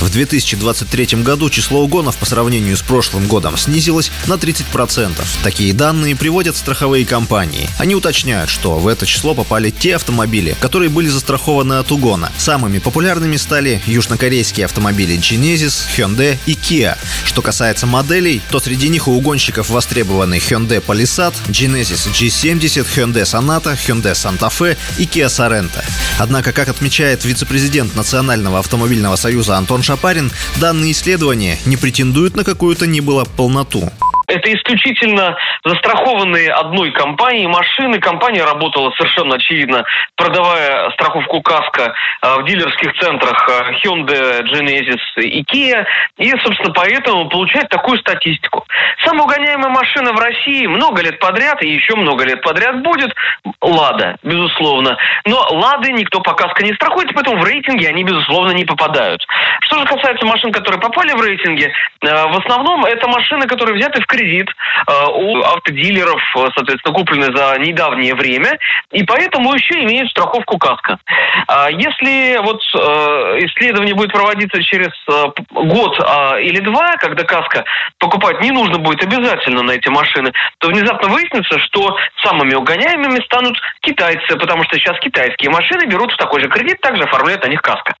В 2023 году число угонов по сравнению с прошлым годом снизилось на 30%. Такие данные приводят страховые компании. Они уточняют, что в это число попали те автомобили, которые были застрахованы от угона. Самыми популярными стали южнокорейские автомобили Genesis, Hyundai и Kia. Что касается моделей, то среди них у угонщиков востребованы Hyundai Palisade, Genesis G70, Hyundai Sonata, Hyundai Santa Fe и Kia Sorento. Однако, как отмечает вице-президент Национального автомобильного союза Антон Шапарин, данные исследования не претендуют на какую-то ни было полноту. Это исключительно застрахованные одной компанией машины. Компания работала совершенно очевидно, продавая страховку КАСКО э, в дилерских центрах э, Hyundai, Genesis и Kia. И, собственно, поэтому получает такую статистику. Самая угоняемая машина в России много лет подряд, и еще много лет подряд будет «Лада», безусловно. Но «Лады» никто по КАСКО не страхует, поэтому в рейтинге они, безусловно, не попадают. Что же касается машин, которые попали в рейтинге, э, в основном это машины, которые взяты в кредит э, у автодилеров, э, соответственно, куплены за недавнее время, и поэтому еще имеют страховку КАСКО. А если вот э, исследование будет проводиться через год а, или два, когда КАСКО покупать не нужно будет обязательно на эти машины, то внезапно выяснится, что самыми угоняемыми станут китайцы, потому что сейчас китайские машины берут в такой же кредит, также оформляют на них КАСКО.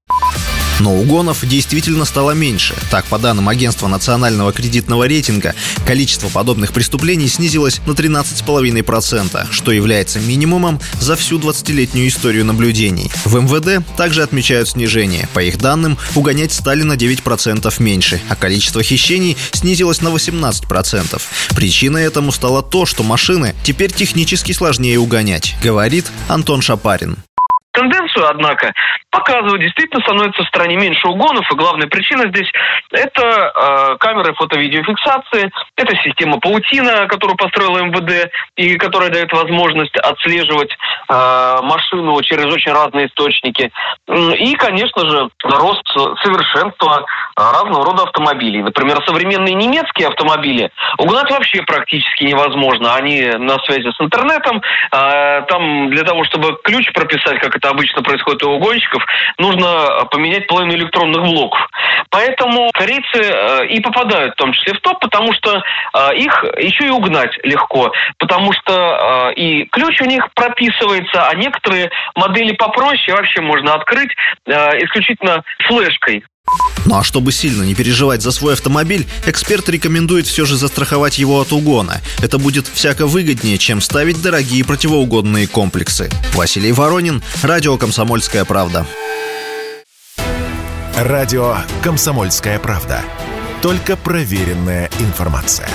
Но угонов действительно стало меньше. Так, по данным Агентства национального кредитного рейтинга, количество подобных преступлений снизилось на 13,5%, что является минимумом за всю 20-летнюю историю наблюдений. В МВД также отмечают снижение. По их данным, угонять стали на 9% меньше, а количество хищений снизилось на 18%. Причиной этому стало то, что машины теперь технически сложнее угонять, говорит Антон Шапарин. Тенденцию, однако, показывают, действительно становится в стране меньше угонов, и главная причина здесь – это э, камеры фото-видеофиксации, это система паутина, которую построила МВД, и которая дает возможность отслеживать э, машину через очень разные источники. И, конечно же, рост совершенства разного рода автомобилей. Например, современные немецкие автомобили угнать вообще практически невозможно. Они на связи с интернетом. Э, там для того, чтобы ключ прописать, как это обычно происходит у угонщиков, нужно поменять половину электронных блоков. Поэтому корейцы э, и попадают в том числе в топ, потому что э, их еще и угнать легко. Потому что и ключ у них прописывается, а некоторые модели попроще вообще можно открыть исключительно флешкой. Ну а чтобы сильно не переживать за свой автомобиль, эксперт рекомендует все же застраховать его от угона. Это будет всяко выгоднее, чем ставить дорогие противоугонные комплексы. Василий Воронин, Радио «Комсомольская правда». Радио «Комсомольская правда». Только проверенная информация.